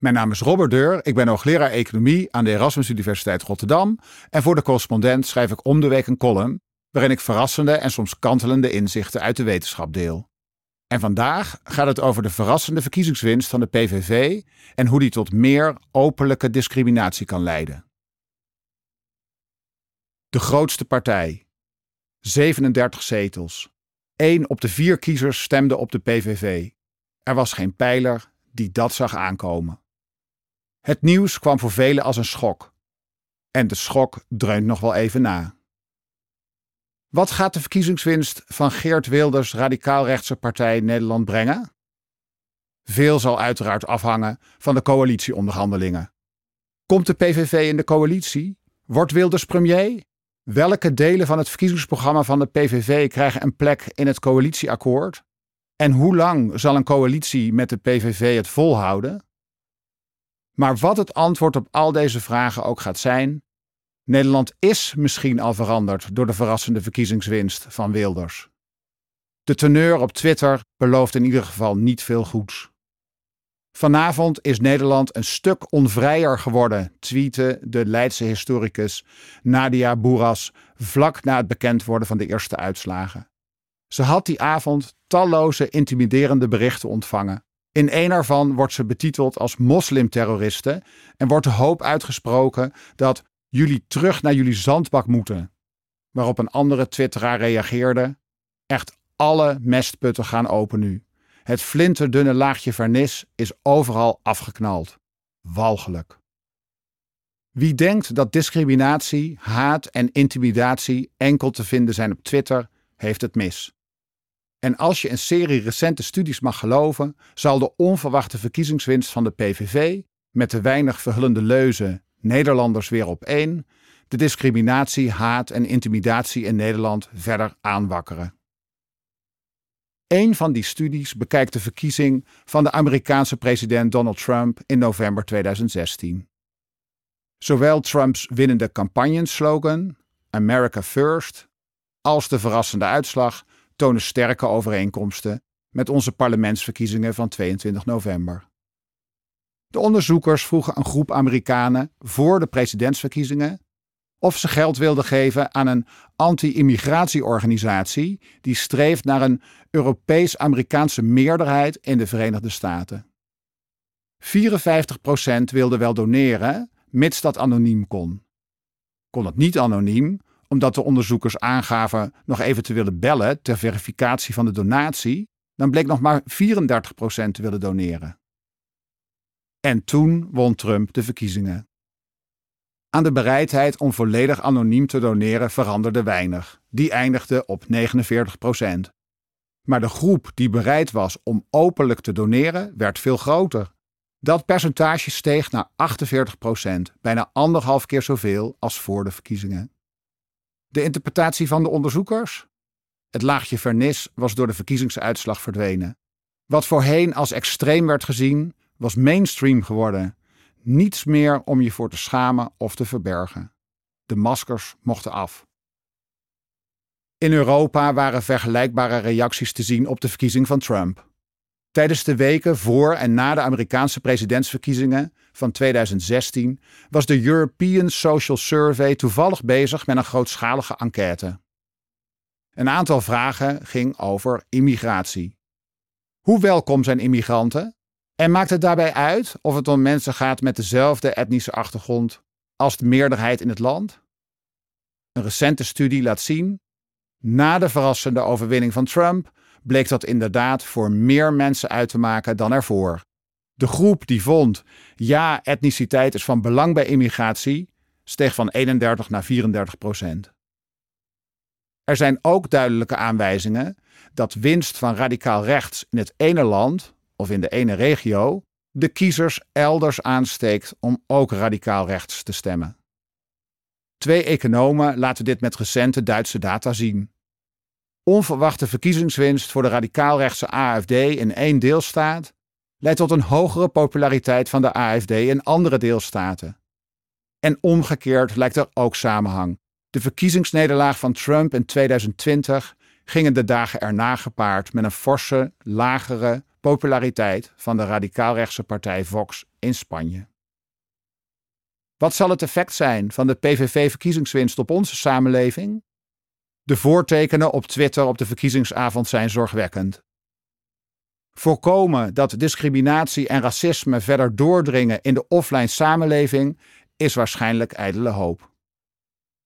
Mijn naam is Robert Deur, ik ben hoogleraar economie aan de Erasmus Universiteit Rotterdam en voor de correspondent schrijf ik om de week een column waarin ik verrassende en soms kantelende inzichten uit de wetenschap deel. En vandaag gaat het over de verrassende verkiezingswinst van de PVV en hoe die tot meer openlijke discriminatie kan leiden. De grootste partij. 37 zetels. Eén op de vier kiezers stemde op de PVV. Er was geen pijler die dat zag aankomen. Het nieuws kwam voor velen als een schok. En de schok dreunt nog wel even na. Wat gaat de verkiezingswinst van Geert Wilders' radicaal-rechtse partij Nederland brengen? Veel zal uiteraard afhangen van de coalitieonderhandelingen. Komt de PVV in de coalitie? Wordt Wilders premier? Welke delen van het verkiezingsprogramma van de PVV krijgen een plek in het coalitieakkoord? En hoe lang zal een coalitie met de PVV het volhouden? Maar wat het antwoord op al deze vragen ook gaat zijn, Nederland is misschien al veranderd door de verrassende verkiezingswinst van Wilders. De teneur op Twitter belooft in ieder geval niet veel goeds. Vanavond is Nederland een stuk onvrijer geworden, tweette de Leidse historicus Nadia Boeras vlak na het bekend worden van de eerste uitslagen. Ze had die avond talloze intimiderende berichten ontvangen. In een ervan wordt ze betiteld als moslimterroristen en wordt de hoop uitgesproken dat jullie terug naar jullie zandbak moeten. Waarop een andere twitteraar reageerde: Echt alle mestputten gaan open nu. Het flinterdunne laagje vernis is overal afgeknald. Walgelijk. Wie denkt dat discriminatie, haat en intimidatie enkel te vinden zijn op Twitter, heeft het mis. En als je een serie recente studies mag geloven, zal de onverwachte verkiezingswinst van de PVV, met de weinig verhullende leuzen Nederlanders weer op één, de discriminatie, haat en intimidatie in Nederland verder aanwakkeren. Een van die studies bekijkt de verkiezing van de Amerikaanse president Donald Trump in november 2016. Zowel Trumps winnende campagneslogan America First als de verrassende uitslag tonen sterke overeenkomsten met onze parlementsverkiezingen van 22 november. De onderzoekers vroegen een groep Amerikanen voor de presidentsverkiezingen of ze geld wilden geven aan een anti-immigratieorganisatie die streeft naar een Europees-Amerikaanse meerderheid in de Verenigde Staten. 54% wilde wel doneren, mits dat anoniem kon. Kon het niet anoniem, omdat de onderzoekers aangaven nog even te willen bellen ter verificatie van de donatie, dan bleek nog maar 34% te willen doneren. En toen won Trump de verkiezingen. Aan de bereidheid om volledig anoniem te doneren veranderde weinig. Die eindigde op 49% Maar de groep die bereid was om openlijk te doneren werd veel groter. Dat percentage steeg naar 48% bijna anderhalf keer zoveel als voor de verkiezingen. De interpretatie van de onderzoekers? Het laagje vernis was door de verkiezingsuitslag verdwenen. Wat voorheen als extreem werd gezien, was mainstream geworden. Niets meer om je voor te schamen of te verbergen. De maskers mochten af. In Europa waren vergelijkbare reacties te zien op de verkiezing van Trump. Tijdens de weken voor en na de Amerikaanse presidentsverkiezingen van 2016 was de European Social Survey toevallig bezig met een grootschalige enquête. Een aantal vragen ging over immigratie. Hoe welkom zijn immigranten en maakt het daarbij uit of het om mensen gaat met dezelfde etnische achtergrond als de meerderheid in het land? Een recente studie laat zien, na de verrassende overwinning van Trump bleek dat inderdaad voor meer mensen uit te maken dan ervoor. De groep die vond, ja, etniciteit is van belang bij immigratie, steeg van 31 naar 34 procent. Er zijn ook duidelijke aanwijzingen dat winst van radicaal rechts in het ene land of in de ene regio de kiezers elders aansteekt om ook radicaal rechts te stemmen. Twee economen laten dit met recente Duitse data zien. Onverwachte verkiezingswinst voor de radicaal-rechtse AFD in één deelstaat leidt tot een hogere populariteit van de AFD in andere deelstaten. En omgekeerd lijkt er ook samenhang. De verkiezingsnederlaag van Trump in 2020 gingen de dagen erna gepaard met een forse, lagere populariteit van de radicaalrechtse partij Vox in Spanje. Wat zal het effect zijn van de PVV-verkiezingswinst op onze samenleving? De voortekenen op Twitter op de verkiezingsavond zijn zorgwekkend. Voorkomen dat discriminatie en racisme verder doordringen in de offline samenleving is waarschijnlijk ijdele hoop.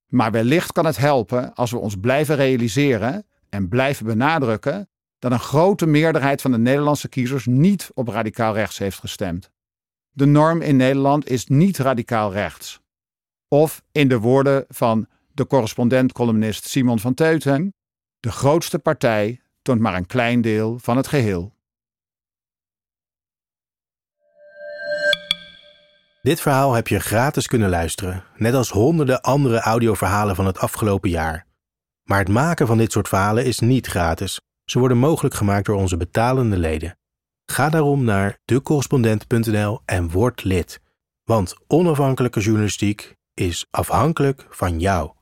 Maar wellicht kan het helpen als we ons blijven realiseren en blijven benadrukken dat een grote meerderheid van de Nederlandse kiezers niet op radicaal rechts heeft gestemd. De norm in Nederland is niet radicaal rechts. Of in de woorden van de correspondent-columnist Simon van Teuten: de grootste partij toont maar een klein deel van het geheel. Dit verhaal heb je gratis kunnen luisteren, net als honderden andere audioverhalen van het afgelopen jaar. Maar het maken van dit soort verhalen is niet gratis. Ze worden mogelijk gemaakt door onze betalende leden. Ga daarom naar decorrespondent.nl en word lid. Want onafhankelijke journalistiek is afhankelijk van jou.